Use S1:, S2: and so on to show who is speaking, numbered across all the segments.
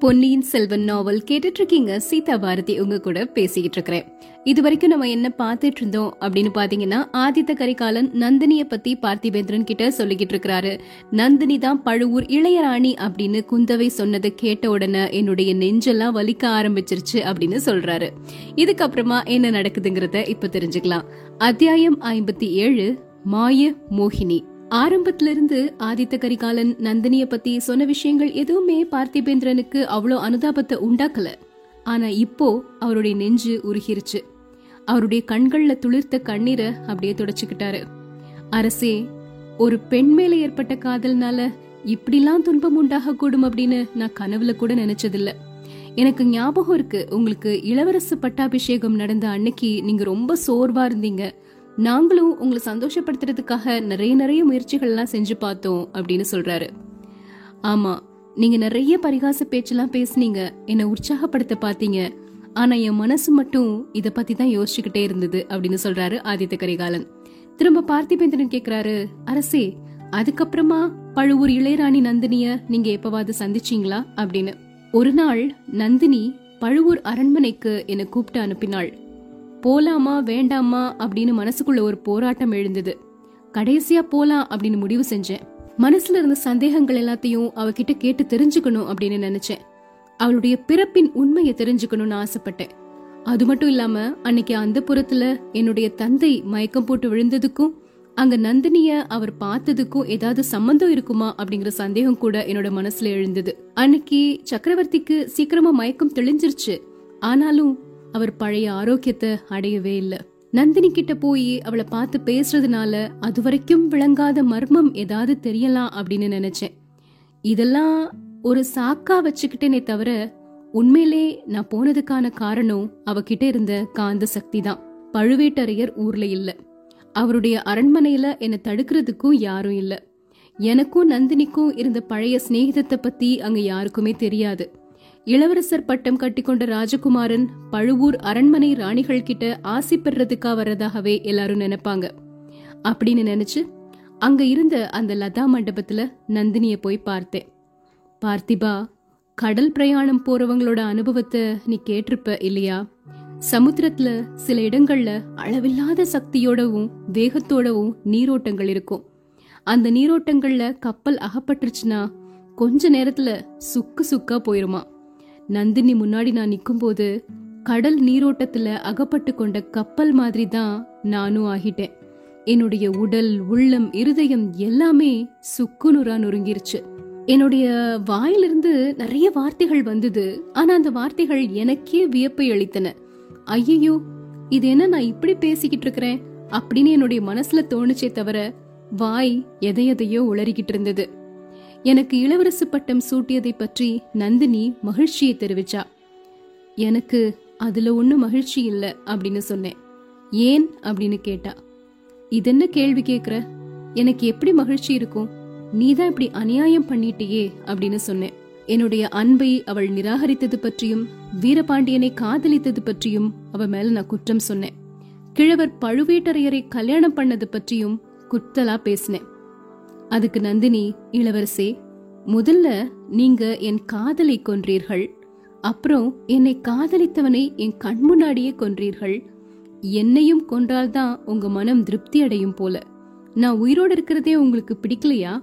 S1: பொன்னியின் செல்வன் நாவல் கேட்டுட்டு இருக்கீங்க சீதா பாரதி உங்க கூட பேசிக்கிட்டு இருக்கிறேன் இது வரைக்கும் நம்ம என்ன பார்த்துட்டு இருந்தோம் அப்படின்னு பாத்தீங்கன்னா ஆதித்த கரிகாலன் நந்தினிய பத்தி பார்த்திபேந்திரன் கிட்ட சொல்லிக்கிட்டு இருக்கிறாரு நந்தினி தான் பழுவூர் இளையராணி அப்படின்னு குந்தவை சொன்னதை கேட்ட உடனே என்னுடைய நெஞ்செல்லாம் வலிக்க ஆரம்பிச்சிருச்சு அப்படின்னு சொல்றாரு. இதுக்கப்புறமா என்ன நடக்குதுங்கிறத இப்ப தெரிஞ்சுக்கலாம். அத்தியாயம் ஐம்பத்தி ஏழு மாய மோகினி. ஆரம்பத்துல இருந்து ஆதித்த கரிகாலன் நந்தினிய பத்தி சொன்ன விஷயங்கள் எதுவுமே பார்த்திபேந்திரனுக்கு அவ்வளோ அனுதாபத்தை உண்டாக்கல. ஆனா இப்போ அவருடைய நெஞ்சு உருகிருச்சு. அவருடைய கண்கள்ல துளிர்த்த கண்ணீரை அப்படியே துடைச்சுக்கிட்டாரு. அரசே ஒரு பெண் மேல ஏற்பட்ட காதல்னால இப்படிலாம் துன்பம் உண்டாக கூடும் அப்படின்னு நான் கனவுல கூட நினைச்சதில்ல. எனக்கு ஞாபகம் இருக்கு உங்களுக்கு இளவரசு பட்டாபிஷேகம் நடந்த அன்னைக்கு நீங்க ரொம்ப சோர்வா இருந்தீங்க. நாங்களும் உங்களை சந்தோஷப்படுத்துறதுக்காக நிறைய நிறைய முயற்சிகள்லாம் செஞ்சு பார்த்தோம் அப்படின்னு சொல்றாரு. ஆமா நீங்க நிறைய பரிகாச பேச்செல்லாம் பேசுனீங்க என்னை உற்சாகப்படுத்த பாத்தீங்க ஆனா என் மனசு மட்டும் இத பத்தி தான் யோசிச்சுக்கிட்டே இருந்தது அப்படின்னு சொல்றாரு ஆதித்த கரிகாலன். திரும்ப பார்த்திபேந்திரன் கேக்குறாரு அரசே அதுக்கப்புறமா பழுவூர் இளையராணி நந்தினிய நீங்க எப்பவாவது சந்திச்சீங்களா? அப்படின்னு. ஒரு நாள் நந்தினி பழுவூர் அரண்மனைக்கு என்னை கூப்பிட்டு அனுப்பினாள். போலாமா வேண்டாமா அப்படின்னு மனசுக்குள்ள ஒரு போராட்டம் எழுந்தது. கடைசியா போலாம் அப்படின்னு முடிவு செஞ்சேன். மனசுல இருந்த சந்தேகங்கள் எல்லாத்தையும் அவகிட்ட கேட்டு தெரிஞ்சுக்கணும் அப்படின்னு நினைச்சேன். அவளுடைய பிறப்பின் உண்மையை தெரிஞ்சுக்கணும்னு ஆசைப்பட்டேன். அது மட்டும் இல்லாம அன்னைக்கு அந்த புறத்துல என்னுடைய தந்தை மயக்கம் போட்டு விழுந்ததுக்கும் அங்க நந்தினிய அவர் பார்த்ததுக்கும் ஏதாவது சம்பந்தம் இருக்குமா அப்படிங்கிற சந்தேகம் கூட என்னோட மனசுல எழுந்தது. அன்னைக்கு சக்கரவர்த்திக்கு சீக்கிரமா மயக்கம் தெளிஞ்சிருச்சு. ஆனாலும் அவர் பழைய ஆரோக்கியத்தை அடையவே இல்லை. நந்தினி கிட்ட போய் அவளை பார்த்து பேசுறதுனால அது வரைக்கும் விளங்காத மர்மம் ஏதாவது தெரியலாம் அப்படின்னு நினைச்சேன். இதெல்லாம் ஒரு சாக்கா வச்சுக்கிட்டேனே தவிர உண்மையிலே நான் போனதுக்கான காரணம் அவகிட்ட இருந்த காந்த சக்தி தான் பழுவேட்டரையர் ஊர்ல இல்ல. அவருடைய அரண்மனையில என்னை தடுக்கிறதுக்கும் யாரும் இல்ல. எனக்கும் நந்தினிக்கும் இருந்த பழைய சிநேகிதத்தை பத்தி அங்க யாருக்குமே தெரியாது. இளவரசர் பட்டம் கட்டிக்கொண்ட ராஜகுமாரன் பழுவூர் அரண்மனை ராணிகள் கிட்ட ஆசி பெறதுக்கா வர்றதாகவே எல்லாரும் நினைப்பாங்க. அப்படின்னு நினைச்சு அங்க இருந்த அந்த லதா மண்டபத்துல நந்தினிய போய் பார்த்தேன். பார்த்திபா கடல் பிரயாணம் போறவங்களோட அனுபவத்தை நீ கேட்டிருப்ப இல்லையா? சமுத்திரத்துல சில இடங்கள்ல அளவில்லாத சக்தியோடவும் வேகத்தோடவும் நீரோட்டங்கள் இருக்கும். அந்த நீரோட்டங்கள்ல கப்பல் அகப்பட்டுருச்சுன்னா கொஞ்ச நேரத்துல சுக்கு சுக்கா போயிருமா? நந்தினி முன்னாடி நான் நிக்கும்போது கடல் நீரோட்டத்துல அகப்பட்டு கொண்ட கப்பல் மாதிரி தான் நானும் ஆகிட்டேன். என்னுடைய உடல் உள்ளம் இருதயம் எல்லாமே சுக்குநூறா நொறுங்கிருச்சு. என்னுடைய வாயிலிருந்து நிறைய வார்த்தைகள் வந்தது. ஆனா அந்த வார்த்தைகள் எனக்கே வியப்பை அளித்தன. ஐயையோ இது என்ன நான் இப்படி பேசிக்கிட்டு இருக்கிறேன்? அப்படின்னு என்னுடைய மனசுல தோணுச்சே தவிர வாய் எதையதையோ உளறிக்கிட்டு இருந்தது. எனக்கு இளவரசு பட்டம் சூட்டியதை பற்றி நந்தினி மகிழ்ச்சியை தெரிவிச்சா. எனக்கு அதுல ஒன்னும் மகிழ்ச்சி இல்ல அப்படின்னு சொன்னேன். ஏன் அப்படின்னு கேட்டா. இதென்ன கேள்வி கேக்குற? எனக்கு எப்படி மகிழ்ச்சி இருக்கும்? நீதான் இப்படி அநியாயம் பண்ணிட்டியே அப்படின்னு சொன்னேன். என்னுடைய அன்பை அவள் நிராகரித்தது பற்றியும் வீரபாண்டியனை காதலித்தது பற்றியும் அவ மேல நான் குற்றம் சொன்னேன். கிழவர் பழுவேட்டரையரை கல்யாணம் பண்ணது பற்றியும் குத்தலா பேசினேன். அதுக்கு நந்தினி இளவரசே முதல்ல நீங்க என் காதலை கொன்றீர்கள் அப்புறம் என்னை காதலித்தவனை என் கண் முன்னாடியே கொன்றீர்கள். என்னையும் கொன்றால்தான் உங்க மனம் திருப்தி அடையும் போல. நான் உயிரோட இருக்கிறதே உங்களுக்கு பிடிக்கலையா?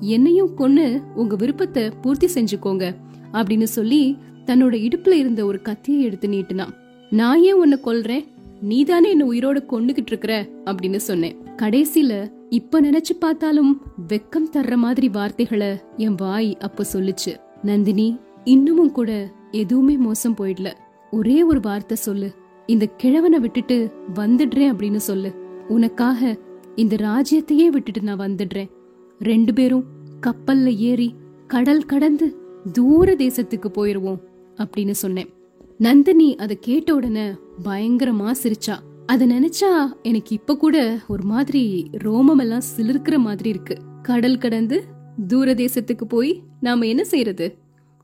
S1: என்னையும் கொன்னு உங்க விருப்பத்தை பூர்த்தி செஞ்சுக்கோங்க அப்படின்னு சொல்லி தன்னோட இடுப்புல இருந்த ஒரு கத்தியை எடுத்து நீட்டினான். நான் ஏன் உன்னை கொல்றேன்? நீதானே என்ன உயிரோட கொண்டுகிட்டு இருக்கிற அப்படின்னு சொன்னேன். கடைசியில இப்ப நினைச்சு பார்த்தாலும் வெக்கம் தர்ற மாதிரி வார்த்தைகளை என் வாய் அப்ப சொல்லுச்சு. நந்தினி இன்னமும் கூட எதுவுமே மோசம் போயிடல. ஒரே ஒரு வார்த்தை சொல்லு. இந்த கிழவனை விட்டுட்டு வந்துடுறேன் அப்படின்னு சொல்லு. உனக்காக இந்த ராஜ்யத்தையே விட்டுட்டு நான் வந்துடுறேன். ரெண்டு பேரும் கப்பல்ல ஏறி கடல் கடந்து தூர தேசத்துக்கு போயிருவோம் அப்படின்னு சொன்னேன். நந்தினி அதை கேட்ட உடனே பயங்கரமா சிரிச்சா. அத நினைச்சா எனக்கு இப்ப கூட ஒரு மாதிரி ரோமம் எல்லாம் சிலிர்க்கிற மாதிரி இருக்கு. கடல் கடந்து தூர தேசத்துக்கு போய் நாம என்ன செய்யறது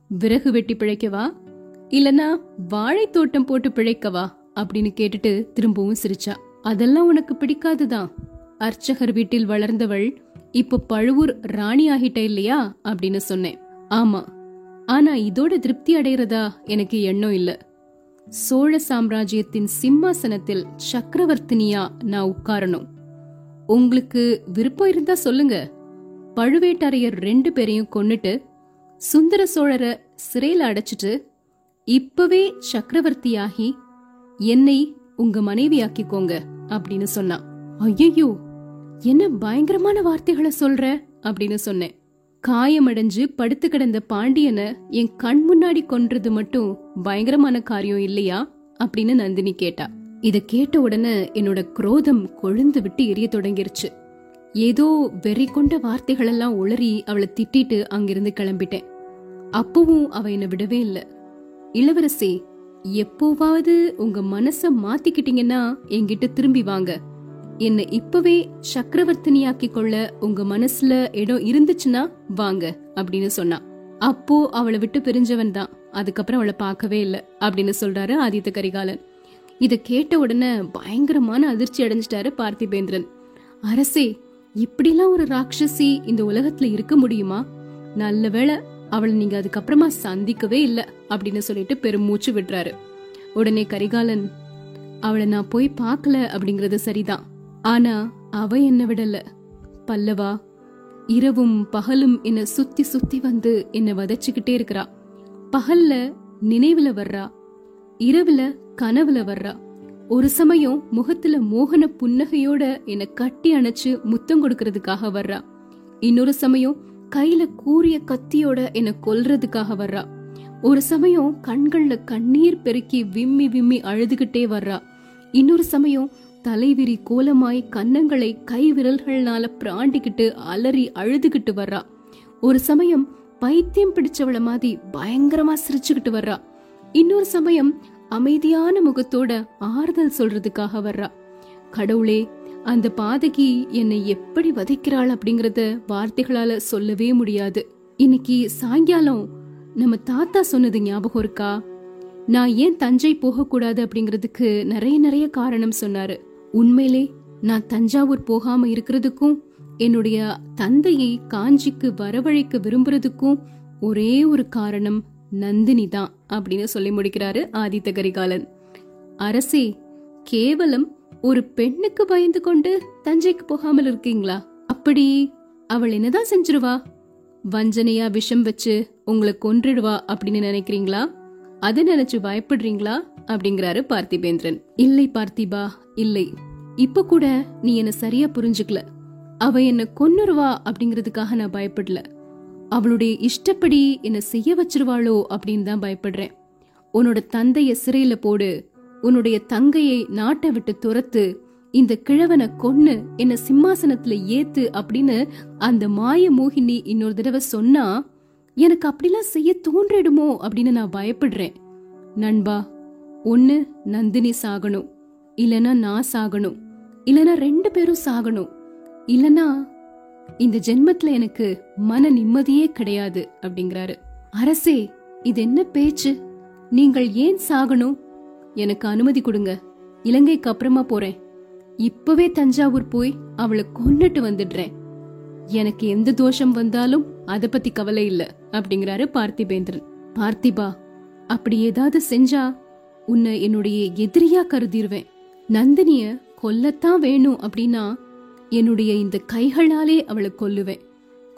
S1: விறகு வெட்டி பிழைக்கவா? இல்லனா வாழை தோட்டம் போட்டு பிழைக்கவா? அப்படின்னு கேட்டுட்டு திரும்பவும் சிரிச்சா. அதெல்லாம் உனக்கு பிடிக்காதுதான். அர்ச்சகர் வீட்டில் வளர்ந்தவள் இப்ப பழுவூர் ராணி ஆகிட்ட இல்லையா? அப்படின்னு சொன்னேன். ஆமா. ஆனா இதோட திருப்தி அடைறதா எனக்கு எண்ணம் இல்ல. சோழ சாம்ராஜ்யத்தின் சிம்மாசனத்தில் சக்கரவர்த்தினியா நான் உட்காரணும். உங்களுக்கு விருப்பம் இருந்தா சொல்லுங்க. பழுவேட்டரையர் ரெண்டு பேரையும் கொன்னுட்டு சுந்தர சோழரை சிறையில அடைச்சிட்டு இப்பவே சக்கரவர்த்தியாகி என்னை உங்க மனைவியாக்கிக்கோங்க அப்படின்னு சொன்னான். ஐயையோ என்ன பயங்கரமான வார்த்தைகளை சொல்ற? அப்படின்னு சொன்னேன். காயமடைஞ்சு படுத்து கிடந்த பாண்டியனை என் கண் முன்னாடி கொன்றது மட்டும் பயங்கரமான காரியம் இல்லையா? அப்படின்னு நந்தினி கேட்டா. இத கேட்ட உடனே என்னோட குரோதம் கொழுந்து விட்டு எரிய தொடங்கிருச்சு. ஏதோ வெறி கொண்ட வார்த்தைகளெல்லாம் உளறி அவளை திட்டிட்டு அங்கிருந்து கிளம்பிட்டேன். அப்பவும் அவ என்ன விடவே இல்ல. இளவரசி எப்போவாவது உங்க மனச மாத்திக்கிட்டீங்கன்னா என்கிட்ட திரும்பி வாங்க. என்ன இப்பவே சக்கரவர்த்தினியாக்கி கொள்ள உங்க மனசுல இடம் இருந்துச்சுன்னா வாங்க அப்படின்னு சொன்னா. அப்போ அவளை விட்டு பிரிஞ்சவன் தான். அதுக்கப்புறம் அவளை பார்க்கவே இல்லை அப்படின்னு சொல்றாரு ஆதித்த கரிகாலன். இத கேட்ட உடனே பயங்கரமான அதிர்ச்சி அடைஞ்சிட்டாரு பார்த்திபேந்திரன். அரசே இப்படிலாம் ஒரு ராட்சசி இந்த உலகத்துல இருக்க முடியுமா? நல்ல வேளை அவளை நீங்க அதுக்கப்புறமா சந்திக்கவே இல்லை அப்படின்னு சொல்லிட்டு பெருமூச்சு விடுறாரு. உடனே கரிகாலன் அவளை நான் போய் பார்க்கல அப்படிங்கறது சரிதான். ஆனா அவ என்ன விடல. பல்லவா இரவும் பகலும் என்ன சுத்தி சுத்தி வந்து என்ன வதச்சுக்கிட்டே இருக்கிறா. பகல்ல நினைவுல வர்றா இரவுல கனவுல வர்றா. ஒரு சமயம் முகத்துல மோகன புன்னகையோட என்ன கட்டி அணைச்சு முத்தம் கொடுக்கறதுக்காக வர்றா. இன்னொரு சமயம் கையில கூரிய கத்தியோட என்ன கொல்றதுக்காக வர்றா. ஒரு சமயம் கண்கள்ல கண்ணீர் பெருக்கி விம்மி விம்மி அழுதுகிட்டே வர்றா. இன்னொரு சமயம் தலைவிரி கோலமாய் கன்னங்களை கை விரல்கள்னால பிராண்டிக்கிட்டு அலறி அழுதுகிட்டு வர்றா. ஒரு சமயம் பைத்தியம் பிடிச்சவள மாதிரி பயங்கரமா சிரிச்சுக்கிட்டு வர்றா. இன்னொரு சமயம் அமைதியான முகத்தோட ஆறுதல் சொல்றதுக்காக வர்றா. கடவுளே அந்த பாதகி என்னை எப்படி வதைக்கிறாள் அப்படிங்கறத வார்த்தைகளால சொல்லவே முடியாது. இன்னைக்கு சாயங்காலம் நம்ம தாத்தா சொன்னது ஞாபகம் இருக்கா? நான் ஏன் தஞ்சை போகக்கூடாது அப்படிங்கறதுக்கு நிறைய நிறைய காரணம் சொன்னாரு. உண்மையிலே நான் தஞ்சாவூர் போகாம இருக்கிறதுக்கும் என்னுடைய தந்தையை காஞ்சிக்கு வரவழைக்க விரும்புறதுக்கும் ஒரே ஒரு காரணம் நந்தினி தான் அப்படின்னு சொல்லி முடிக்கிறாரு ஆதித்த கரிகாலன். அரசே கேவலம் ஒரு பெண்ணுக்கு பயந்து கொண்டு தஞ்சைக்கு போகாமல் இருக்கீங்களா? அப்படி அவள் என்னதான் செஞ்சிருவா? வஞ்சனையா விஷம் வச்சு உங்களை கொன்றுடுவா அப்படின்னு நினைக்கிறீங்களா? அதை நினைச்சு பயப்படுறீங்களா? அப்படிங்கிறாரு பார்த்திபேந்திரன். இல்லை பார்த்திபா இல்லை. இப்ப கூட நீ என்ன சரியா புரிஞ்சுக்கல. அவ என்ன கொன்னுருவா அப்படிங்கறதுக்காக நான் பயப்படல. அவளுடைய இஷ்டப்படி என்ன செய்ய வச்சிருவாளோ அப்படின்னு தான் பயப்படுறேன். உன்னோட தந்தைய சிறையில போடு. உன்னுடைய தங்கையை நாட்டை விட்டு துரத்து இந்த கிழவனை கொன்னு என்ன சிம்மாசனத்துல ஏத்து அப்படின்னு அந்த மாய மோகினி இன்னொரு தடவை சொன்னா எனக்கு அப்படிலாம் செய்ய தோன்றிடுமோ அப்படின்னு நான் பயப்படுறேன். நண்பா ஒன்னு நந்தினி சாகணும் இல்லனா நான் சாகணும் இல்லனா ரெண்டு பேரும் சாகணும். இல்லனா இந்த ஜென்மத்துல எனக்கு மன நிம்மதியே கிடையாது அப்படிங்கிறாரு. அரசே இது என்ன பேச்சு? நீங்கள் ஏன் சாகணும்? எனக்கு அனுமதி கொடுங்க. இலங்கைக்கு அப்புறமா போறேன். இப்பவே தஞ்சாவூர் போய் அவளை கொன்னுட்டு வந்துடுறேன். எனக்கு எந்த தோஷம் வந்தாலும் அத பத்தி கவலை இல்ல அப்படிங்கிறாரு பார்த்திபேந்திரன். பார்த்திபா அப்படி ஏதாவது செஞ்சா உன்னை என்னுடைய எதிரியா கருதிருவேன். நந்தினிய கொல்லத்தான் வேணும் அப்படின்னா என்னுடைய இந்த கைகளாலே அவளை கொல்லுவேன்.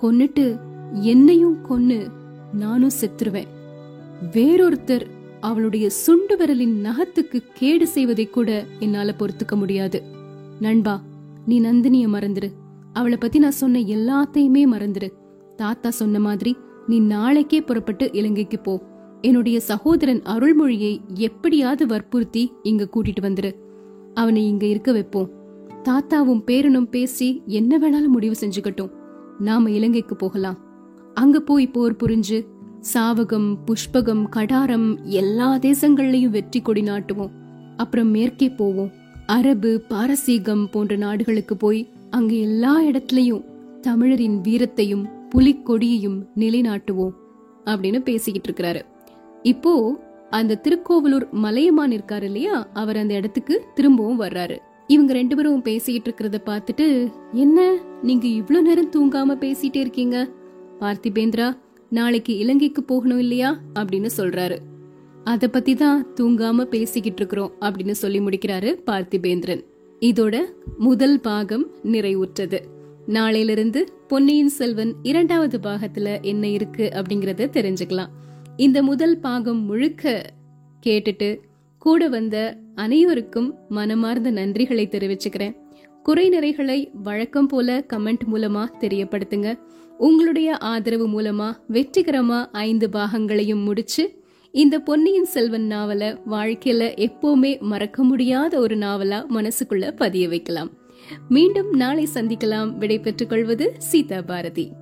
S1: கொன்னுட்டு என்னையும் கொன்னு நானும் செத்துருவேன். வேறொருத்தர் அவளுடைய சுண்டு விரலின் நகத்துக்கு கேடு செய்வதை கூட என்னால பொறுத்துக்க முடியாது. நண்பா நீ நந்தினிய மறந்துரு. அவளை பத்தி நான் சொன்ன எல்லாத்தையுமே மறந்துரு. தாத்தா சொன்ன மாதிரி நீ நாளைக்கே புறப்பட்டு இலங்கைக்கு போ. என்னுடைய சகோதரன் அருள்மொழியை எப்படியாவது வற்புறுத்தி இங்க கூட்டிட்டு வந்துரு. அவனை இங்க இருக்க வைப்போம். தாத்தாவும் பேரனும் பேசி என்ன வேணாலும் முடிவு செஞ்சுக்கட்டும். நாம இலங்கைக்கு போகலாம். அங்க போய் போர் புரிஞ்சு சாவகம் புஷ்பகம் கடாரம் எல்லா தேசங்கள்லயும் வெற்றி கொடி நாட்டுவோம். அப்புறம் மேற்கே போவோம். அரபு பாரசீகம் போன்ற நாடுகளுக்கு போய் அங்க எல்லா இடத்துலயும் தமிழரின் வீரத்தையும் புலிக்கொடியையும் நிலைநாட்டுவோம் அப்படின்னு பேசிக்கிட்டு இருக்கிறாரு. இப்போ அந்த திருக்கோவலூர் மலையமான் இருக்காரு இல்லையா? அவர் அந்த இடத்துக்கு திரும்பவும் வர்றாரு. இவங்க ரெண்டு பேரும் பேசிக்கிட்டு இருக்கிறத பார்த்துட்டு என்ன? நீங்க இவ்வளவு நேரம் தூங்காம பேசிட்டே இருக்கீங்க? பார்த்திபேந்திரா நாளைக்கு இலங்கைக்கு போகணும் இல்லையா? அப்படின்னு சொல்றாரு. அத பத்தி தான் தூங்காம பேசிக்கிட்டு இருக்கிறோம் அப்படின்னு சொல்லி முடிக்கிறாரு பார்த்திபேந்திரன். இதோட முதல் பாகம் நிறைவுற்றது. நாளையிலிருந்து பொன்னியின் செல்வன் இரண்டாவது பாகத்துல என்ன இருக்கு அப்படிங்கறத தெரிஞ்சுக்கலாம். இந்த முதல் பாகம் முழுக்க கேட்டுட்டு கூட வந்த அனைவருக்கும் மனமார்ந்த நன்றிகளை தெரிவிச்சுக்கிறேன். குறை நிறைகளை வழக்கம் போல கமெண்ட் மூலமா தெரியப்படுத்துங்க. உங்களுடைய ஆதரவு மூலமா வெற்றிகரமா ஐந்து பாகங்களையும் முடிச்சு இந்த பொன்னியின் செல்வன் நாவல வாழ்க்கையில எப்பவுமே மறக்க முடியாத ஒரு நாவலா மனசுக்குள்ள பதிய வைக்கலாம். மீண்டும் நாளை சந்திக்கலாம். விடை பெற்றுக் கொள்வது சீதா பாரதி.